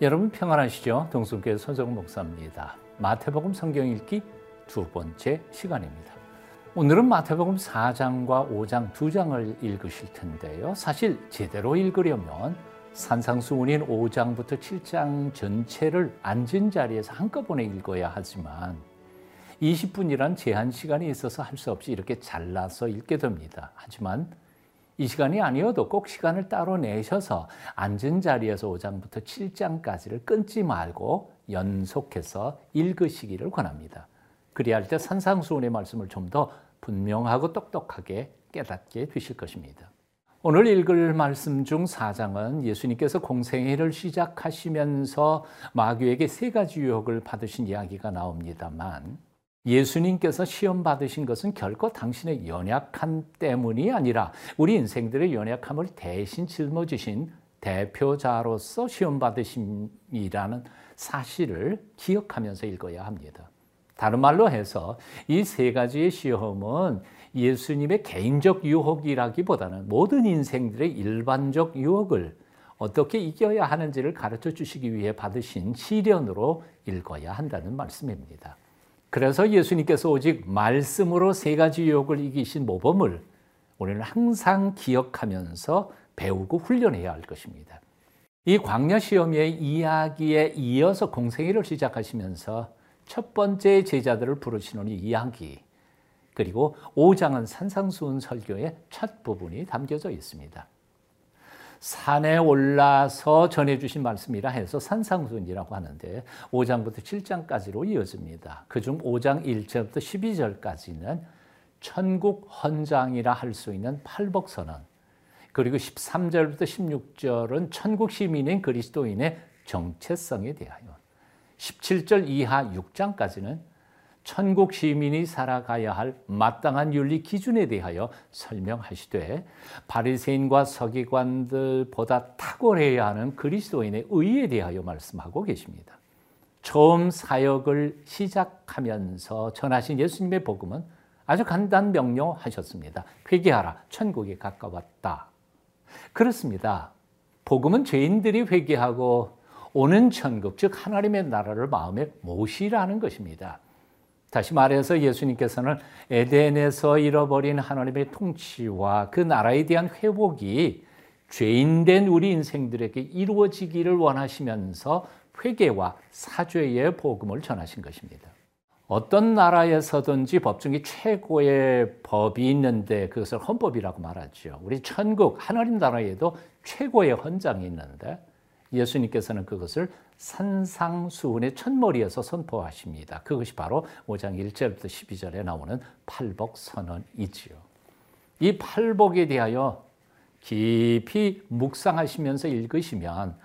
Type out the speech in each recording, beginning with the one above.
여러분 평안하시죠? 동순교회 서정 목사입니다. 마태복음 성경 읽기 두 번째 시간입니다. 오늘은 마태복음 4장과 5장 두 장을 읽으실 텐데요. 사실 제대로 읽으려면 산상수훈인 5장부터 7장 전체를 앉은 자리에서 한꺼번에 읽어야 하지만 20분이란 제한 시간이 있어서 할 수 없이 이렇게 잘라서 읽게 됩니다. 하지만 이 시간이 아니어도 꼭 시간을 따로 내셔서 앉은 자리에서 5장부터 7장까지를 끊지 말고 연속해서 읽으시기를 권합니다. 그리할 때 산상수훈의 말씀을 좀 더 분명하고 똑똑하게 깨닫게 되실 것입니다. 오늘 읽을 말씀 중 4장은 예수님께서 공생애를 시작하시면서 마귀에게 세 가지 유혹을 받으신 이야기가 나옵니다만 예수님께서 시험 받으신 것은 결코 당신의 연약함 때문이 아니라 우리 인생들의 연약함을 대신 짊어지신 대표자로서 시험 받으심이라는 사실을 기억하면서 읽어야 합니다. 다른 말로 해서 이 세 가지의 시험은 예수님의 개인적 유혹이라기보다는 모든 인생들의 일반적 유혹을 어떻게 이겨야 하는지를 가르쳐 주시기 위해 받으신 시련으로 읽어야 한다는 말씀입니다. 그래서 예수님께서 오직 말씀으로 세 가지 유혹을 이기신 모범을 우리는 항상 기억하면서 배우고 훈련해야 할 것입니다. 이 광야 시험의 이야기에 이어서 공생애를 시작하시면서 첫 번째 제자들을 부르시는 이 이야기 그리고 5장은 산상수훈 설교의 첫 부분이 담겨져 있습니다. 산에 올라서 전해주신 말씀이라 해서 산상순이라고 하는데 5장부터 7장까지로 이어집니다. 그중 5장 1절부터 12절까지는 천국 헌장이라 할 수 있는 팔복선언 그리고 13절부터 16절은 천국 시민인 그리스도인의 정체성에 대하여 17절 이하 6장까지는 천국 시민이 살아가야 할 마땅한 윤리 기준에 대하여 설명하시되 바리새인과 서기관들보다 탁월해야 하는 그리스도인의 의에 대하여 말씀하고 계십니다. 처음 사역을 시작하면서 전하신 예수님의 복음은 아주 간단 명료하셨습니다. 회개하라. 천국이 가까웠다. 그렇습니다. 복음은 죄인들이 회개하고 오는 천국, 즉 하나님의 나라를 마음에 모시라는 것입니다. 다시 말해서 예수님께서는 에덴에서 잃어버린 하나님의 통치와 그 나라에 대한 회복이 죄인된 우리 인생들에게 이루어지기를 원하시면서 회개와 사죄의 복음을 전하신 것입니다. 어떤 나라에서든지 법 중에 최고의 법이 있는데 그것을 헌법이라고 말하죠. 우리 천국 하나님 나라에도 최고의 헌장이 있는데 예수님께서는 그것을 산상수훈의 첫머리에서 선포하십니다. 그것이 바로 5장 1절부터 12절에 나오는 팔복 선언이지요. 이 팔복에 대하여 깊이 묵상하시면서 읽으시면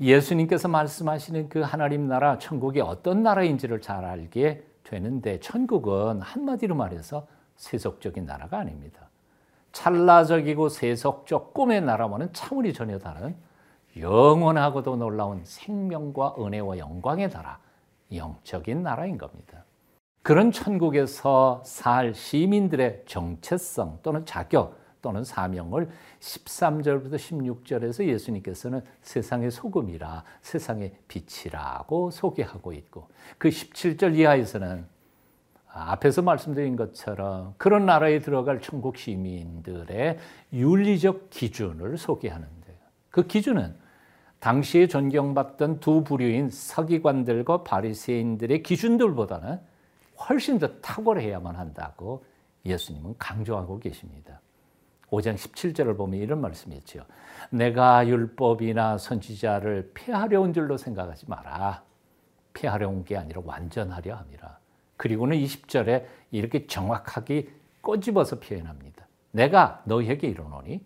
예수님께서 말씀하시는 그 하나님 나라, 천국이 어떤 나라인지를 잘 알게 되는데 천국은 한마디로 말해서 세속적인 나라가 아닙니다. 찰나적이고 세속적 꿈의 나라와는 차원이 전혀 다른 영원하고도 놀라운 생명과 은혜와 영광의 나라, 영적인 나라인 겁니다. 그런 천국에서 살 시민들의 정체성 또는 자격 또는 사명을 13절부터 16절에서 예수님께서는 세상의 소금이라 세상의 빛이라고 소개하고 있고 그 17절 이하에서는 앞에서 말씀드린 것처럼 그런 나라에 들어갈 천국 시민들의 윤리적 기준을 소개하는데 그 기준은 당시에 존경받던 두 부류인 서기관들과 바리새인들의 기준들보다는 훨씬 더 탁월해야만 한다고 예수님은 강조하고 계십니다. 5장 17절을 보면 이런 말씀이 있죠. 내가 율법이나 선지자를 폐하려 온 줄로 생각하지 마라. 폐하려 온 게 아니라 완전하려 함이라. 그리고는 20절에 이렇게 정확하게 꼬집어서 표현합니다. 내가 너희에게 이르노니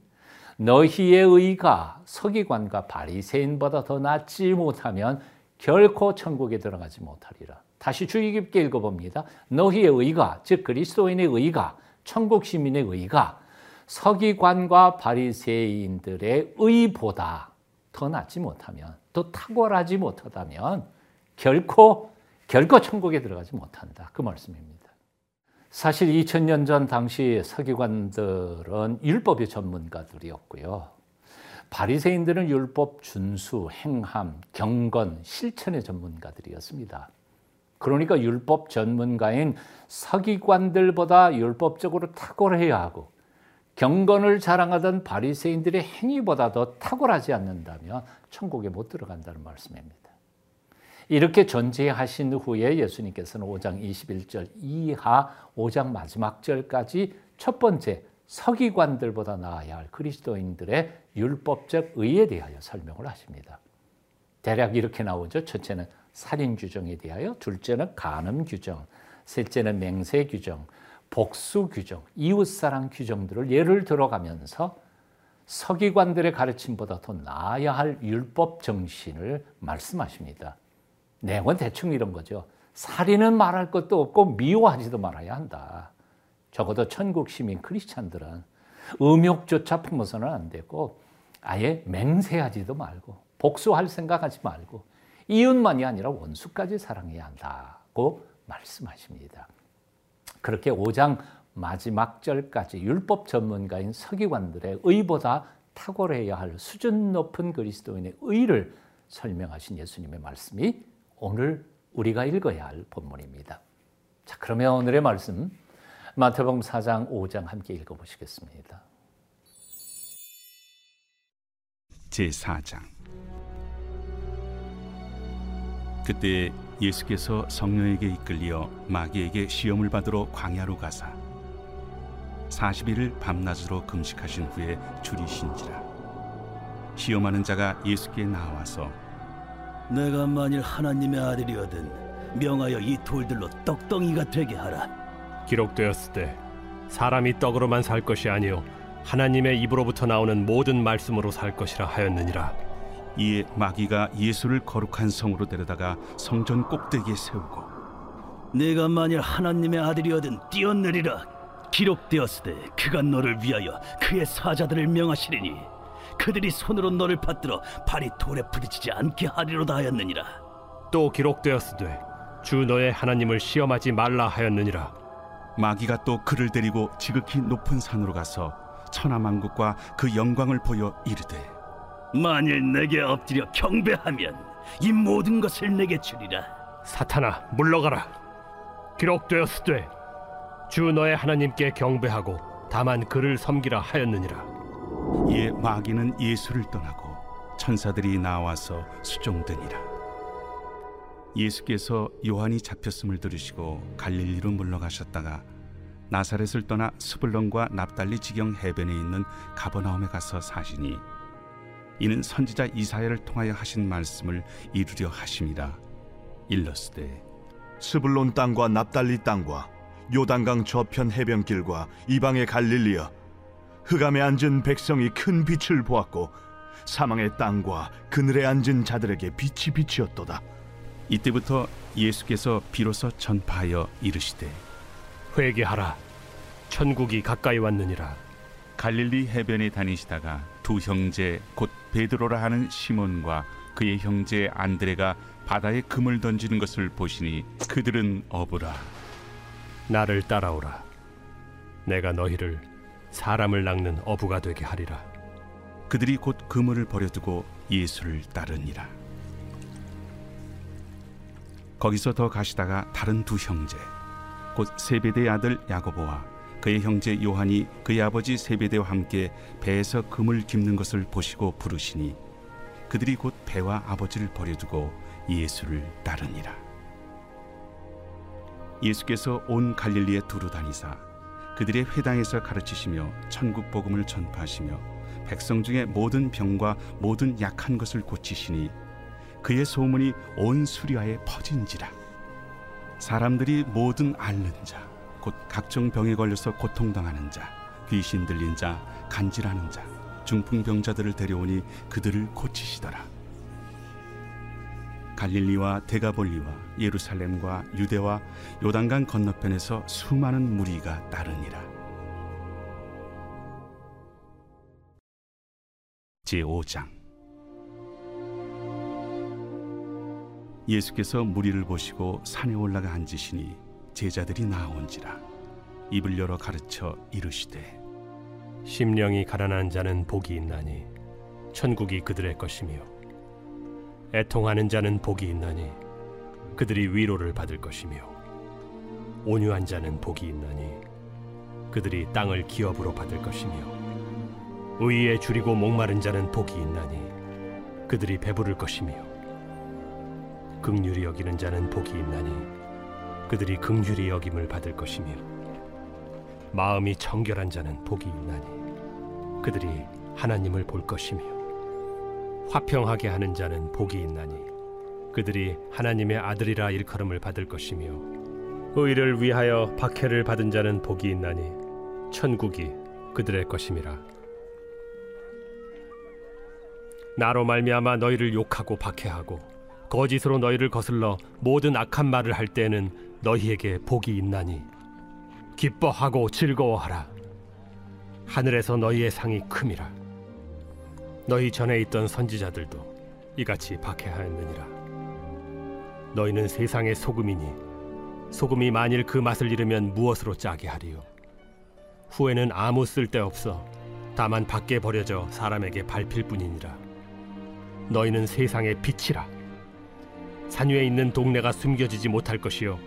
너희의 의가 서기관과 바리새인보다 더 낫지 못하면 결코 천국에 들어가지 못하리라. 다시 주의 깊게 읽어봅니다. 너희의 의가 즉 그리스도인의 의가 천국 시민의 의가 서기관과 바리새인들의 의보다 더 낫지 못하면 더 탁월하지 못하다면 결코 결코 천국에 들어가지 못한다. 그 말씀입니다. 사실 2000년 전 당시 서기관들은 율법의 전문가들이었고요. 바리새인들은 율법 준수, 행함, 경건, 실천의 전문가들이었습니다. 그러니까 율법 전문가인 서기관들보다 율법적으로 탁월해야 하고 경건을 자랑하던 바리새인들의 행위보다 더 탁월하지 않는다면 천국에 못 들어간다는 말씀입니다. 이렇게 전제하신 후에 예수님께서는 5장 21절 이하 5장 마지막 절까지 첫 번째 서기관들보다 나아야 할 그리스도인들의 율법적 의에 대하여 설명을 하십니다. 대략 이렇게 나오죠. 첫째는 살인 규정에 대하여, 둘째는 간음 규정, 셋째는 맹세 규정, 복수 규정, 이웃사랑 규정들을 예를 들어가면서 서기관들의 가르침보다 더 나아야 할 율법 정신을 말씀하십니다. 내용은 대충 이런 거죠. 살인은 말할 것도 없고 미워하지도 말아야 한다. 적어도 천국 시민 크리스찬들은 음욕조차 품어서는 안 되고 아예 맹세하지도 말고 복수할 생각하지 말고 이웃만이 아니라 원수까지 사랑해야 한다고 말씀하십니다. 그렇게 5장 마지막 절까지 율법 전문가인 서기관들의 의보다 탁월해야 할 수준 높은 그리스도인의 의를 설명하신 예수님의 말씀이 오늘 우리가 읽어야 할 본문입니다. 자, 그러면 오늘의 말씀 마태복음 4장 5장 함께 읽어 보시겠습니다. 제 4장 그때 예수께서 성령에게 이끌려 마귀에게 시험을 받으러 광야로 가사 40일을 밤낮으로 금식하신 후에 줄이신지라 시험하는 자가 예수께 나와서 내가 만일 하나님의 아들이거든 명하여 이 돌들로 떡덩이가 되게 하라. 기록되었을 때 사람이 떡으로만 살 것이 아니요 하나님의 입으로부터 나오는 모든 말씀으로 살 것이라 하였느니라. 이에 마귀가 예수를 거룩한 성으로 데려다가 성전 꼭대기에 세우고 내가 만일 하나님의 아들이거든 뛰어내리라. 기록되었을 때 그가 너를 위하여 그의 사자들을 명하시리니 그들이 손으로 너를 받들어 발이 돌에 부딪히지 않게 하리로다 하였느니라. 또 기록되었으되 주 너의 하나님을 시험하지 말라 하였느니라. 마귀가 또 그를 데리고 지극히 높은 산으로 가서 천하 만국과 그 영광을 보여 이르되 만일 내게 엎드려 경배하면 이 모든 것을 내게 주리라. 사탄아 물러가라. 기록되었으되 주 너의 하나님께 경배하고 다만 그를 섬기라 하였느니라 이에 마귀는 예수를 떠나고 천사들이 나와서 수종드니라. 예수께서 요한이 잡혔음을 들으시고 갈릴리로 물러가셨다가 나사렛을 떠나 스불론과 납달리 지경 해변에 있는 가버나움에 가서 사시니 이는 선지자 이사야를 통하여 하신 말씀을 이루려 하심이라 일러스되 스불론 땅과 납달리 땅과 요단강 저편 해변길과 이방의 갈릴리여 흑암에 앉은 백성이 큰 빛을 보았고 사망의 땅과 그늘에 앉은 자들에게 빛이 빛이었도다. 이때부터 예수께서 비로소 전파하여 이르시되 회개하라. 천국이 가까이 왔느니라. 갈릴리 해변에 다니시다가 두 형제 곧 베드로라 하는 시몬과 그의 형제 안드레가 바다에 금을 던지는 것을 보시니 그들은 어부라. 나를 따라오라. 내가 너희를 사람을 낚는 어부가 되게 하리라. 그들이 곧 그물을 버려두고 예수를 따르니라. 거기서 더 가시다가 다른 두 형제 곧 세베대의 아들 야고보와 그의 형제 요한이 그의 아버지 세베대와 함께 배에서 금을 깁는 것을 보시고 부르시니 그들이 곧 배와 아버지를 버려두고 예수를 따르니라. 예수께서 온 갈릴리에 두루 다니사 그들의 회당에서 가르치시며 천국 복음을 전파하시며 백성 중에 모든 병과 모든 약한 것을 고치시니 그의 소문이 온 수리아에 퍼진지라. 사람들이 모든 앓는 자 곧 각종 병에 걸려서 고통당하는 자 귀신 들린 자 간질하는 자 중풍병자들을 데려오니 그들을 고치시더라 갈릴리와 데가볼리와 예루살렘과 유대와 요단강 건너편에서 수많은 무리가 따르니라. 제5장. 예수께서 무리를 보시고 산에 올라가 앉으시니 제자들이 나온지라. 입을 열어 가르쳐 이르시되 심령이 가난한 자는 복이 있나니 천국이 그들의 것이며 애통하는 자는 복이 있나니 그들이 위로를 받을 것이며 온유한 자는 복이 있나니 그들이 땅을 기업으로 받을 것이며 의에 줄이고 목마른 자는 복이 있나니 그들이 배부를 것이며 극률이 여기는 자는 복이 있나니 그들이 극률이 여김을 받을 것이며 마음이 청결한 자는 복이 있나니 그들이 하나님을 볼 것이며 화평하게 하는 자는 복이 있나니 그들이 하나님의 아들이라 일컬음을 받을 것이며 의를 위하여 박해를 받은 자는 복이 있나니 천국이 그들의 것임이라. 나로 말미암아 너희를 욕하고 박해하고 거짓으로 너희를 거슬러 모든 악한 말을 할 때에는 너희에게 복이 있나니 기뻐하고 즐거워하라. 하늘에서 너희의 상이 큼이라 너희 전에 있던 선지자들도 이같이 박해하였느니라. 너희는 세상의 소금이니 소금이 만일 그 맛을 잃으면 무엇으로 짜게 하리요? 후에는 아무 쓸데 없어 다만 밖에 버려져 사람에게 밟힐 뿐이니라. 너희는 세상의 빛이라. 산 위에 있는 동네가 숨겨지지 못할 것이요.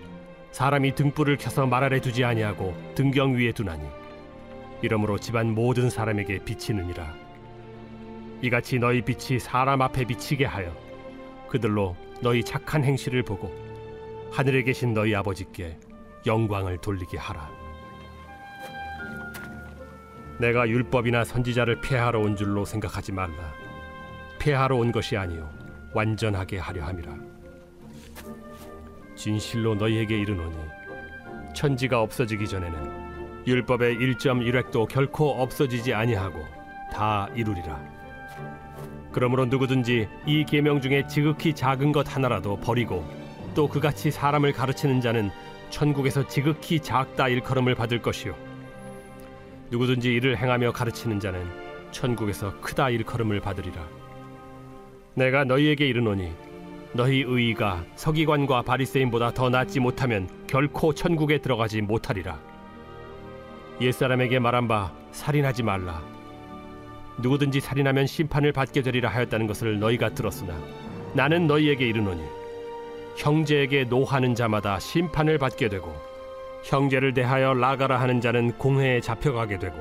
사람이 등불을 켜서 말 아래 두지 아니하고 등경 위에 두나니. 이러므로 집안 모든 사람에게 비치느니라 이같이 너희 빛이 사람 앞에 비치게 하여 그들로 너희 착한 행실을 보고 하늘에 계신 너희 아버지께 영광을 돌리게 하라. 내가 율법이나 선지자를 폐하러 온 줄로 생각하지 말라. 폐하러 온 것이 아니요 완전하게 하려 함이라. 진실로 너희에게 이르노니 천지가 없어지기 전에는 율법의 1.1획도 결코 없어지지 아니하고 다 이루리라 그러므로 누구든지 이 계명 중에 지극히 작은 것 하나라도 버리고 또 그같이 사람을 가르치는 자는 천국에서 지극히 작다 일컬음을 받을 것이요 누구든지 이를 행하며 가르치는 자는 천국에서 크다 일컬음을 받으리라 내가 너희에게 이르노니 너희 의의가 서기관과 바리새인보다 더 낫지 못하면 결코 천국에 들어가지 못하리라. 옛사람에게 말한 바 살인하지 말라. 누구든지 살인하면 심판을 받게 되리라 하였다는 것을 너희가 들었으나 나는 너희에게 이르노니 형제에게 노하는 자마다 심판을 받게 되고 형제를 대하여 나가라 하는 자는 공회에 잡혀가게 되고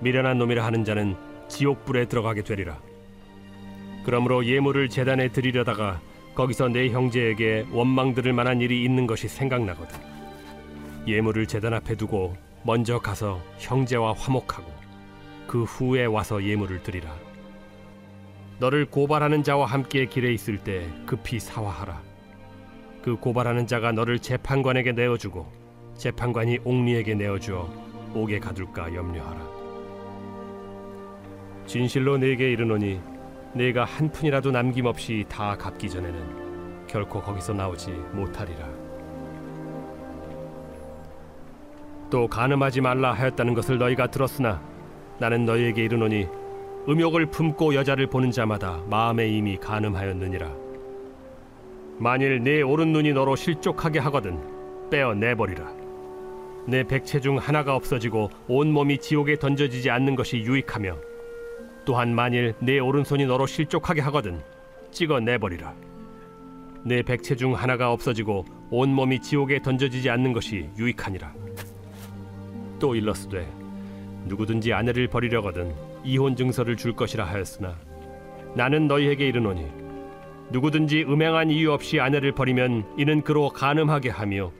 미련한 놈이라 하는 자는 지옥불에 들어가게 되리라. 그러므로 예물을 재단에 드리려다가 거기서 내 형제에게 원망 들을 만한 일이 있는 것이 생각나거든. 예물을 제단 앞에 두고 먼저 가서 형제와 화목하고 그 후에 와서 예물을 드리라. 너를 고발하는 자와 함께 길에 있을 때 급히 사화하라. 그 고발하는 자가 너를 재판관에게 내어주고 재판관이 옥리에게 내어주어 옥에 가둘까 염려하라. 진실로 내게 이르노니 내가 한 푼이라도 남김없이 다 갚기 전에는 결코 거기서 나오지 못하리라. 또 간음하지 말라 하였다는 것을 너희가 들었으나 나는 너희에게 이르노니 음욕을 품고 여자를 보는 자마다 마음에 이미 간음하였느니라. 만일 내 오른 눈이 너로 실족하게 하거든 빼어 내버리라. 내 백체 중 하나가 없어지고 온 몸이 지옥에 던져지지 않는 것이 유익하며 또한 만일 내 오른손이 너로 실족하게 하거든 찍어 내버리라. 내 백체 중 하나가 없어지고 온 몸이 지옥에 던져지지 않는 것이 유익하니라. 또 일러스되 누구든지 아내를 버리려거든 이혼 증서를 줄 것이라 하였으나 나는 너희에게 이르노니 누구든지 음행한 이유 없이 아내를 버리면 이는 그로 간음하게 하며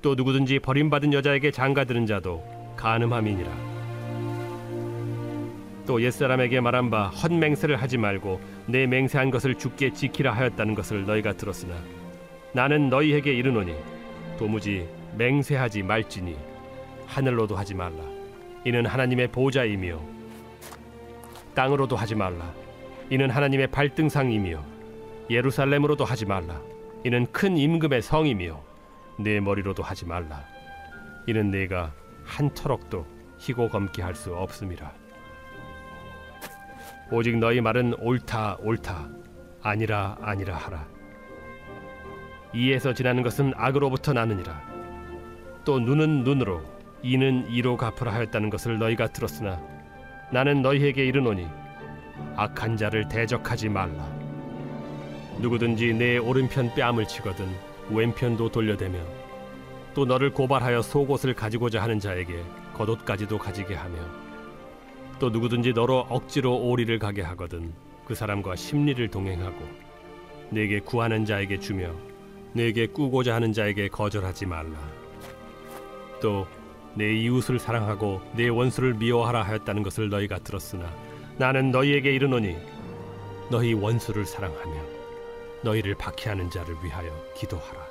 또 누구든지 버림받은 여자에게 장가드는 자도 간음함이니라. 또 옛사람에게 말한 바 헛맹세를 하지 말고 내 맹세한 것을 죽게 지키라 하였다는 것을 너희가 들었으나 나는 너희에게 이르노니 도무지 맹세하지 말지니 하늘로도 하지 말라 이는 하나님의 보좌이며 땅으로도 하지 말라. 이는 하나님의 발등상이며 예루살렘으로도 하지 말라. 이는 큰 임금의 성이며 내 머리로도 하지 말라. 이는 내가 한 터럭도 희고 검게 할 수 없음이라. 오직 너희 말은 옳다 옳다. 아니라 아니라 하라. 이에서 지나는 것은 악으로부터 나느니라. 또 눈은 눈으로 이는 이로 갚으라 하였다는 것을 너희가 들었으나 나는 너희에게 이르노니 악한 자를 대적하지 말라. 누구든지 내 오른편 뺨을 치거든 왼편도 돌려대며 또 너를 고발하여 속옷을 가지고자 하는 자에게 겉옷까지도 가지게 하며 또 누구든지 너로 억지로 오리를 가게 하거든 그 사람과 심리를 동행하고 내게 구하는 자에게 주며 내게 꾸고자 하는 자에게 거절하지 말라. 또 내 이웃을 사랑하고 내 원수를 미워하라 하였다는 것을 너희가 들었으나 나는 너희에게 이르노니 너희 원수를 사랑하며 너희를 박해하는 자를 위하여 기도하라.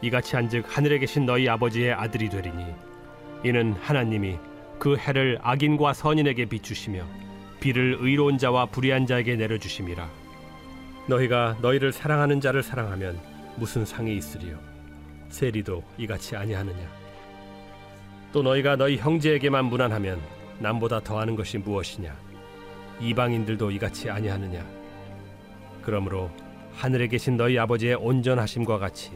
이같이 한즉 하늘에 계신 너희 아버지의 아들이 되리니 이는 하나님이 그 해를 악인과 선인에게 비추시며 비를 의로운 자와 불의한 자에게 내려주심이라. 너희가 너희를 사랑하는 자를 사랑하면 무슨 상이 있으리요? 세리도 이같이 아니하느냐? 또 너희가 너희 형제에게만 무난하면 남보다 더하는 것이 무엇이냐? 이방인들도 이같이 아니하느냐? 그러므로 하늘에 계신 너희 아버지의 온전하심과 같이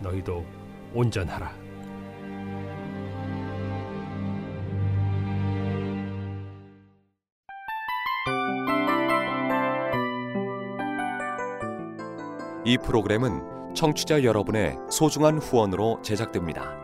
너희도 온전하라. 이 프로그램은 청취자 여러분의 소중한 후원으로 제작됩니다.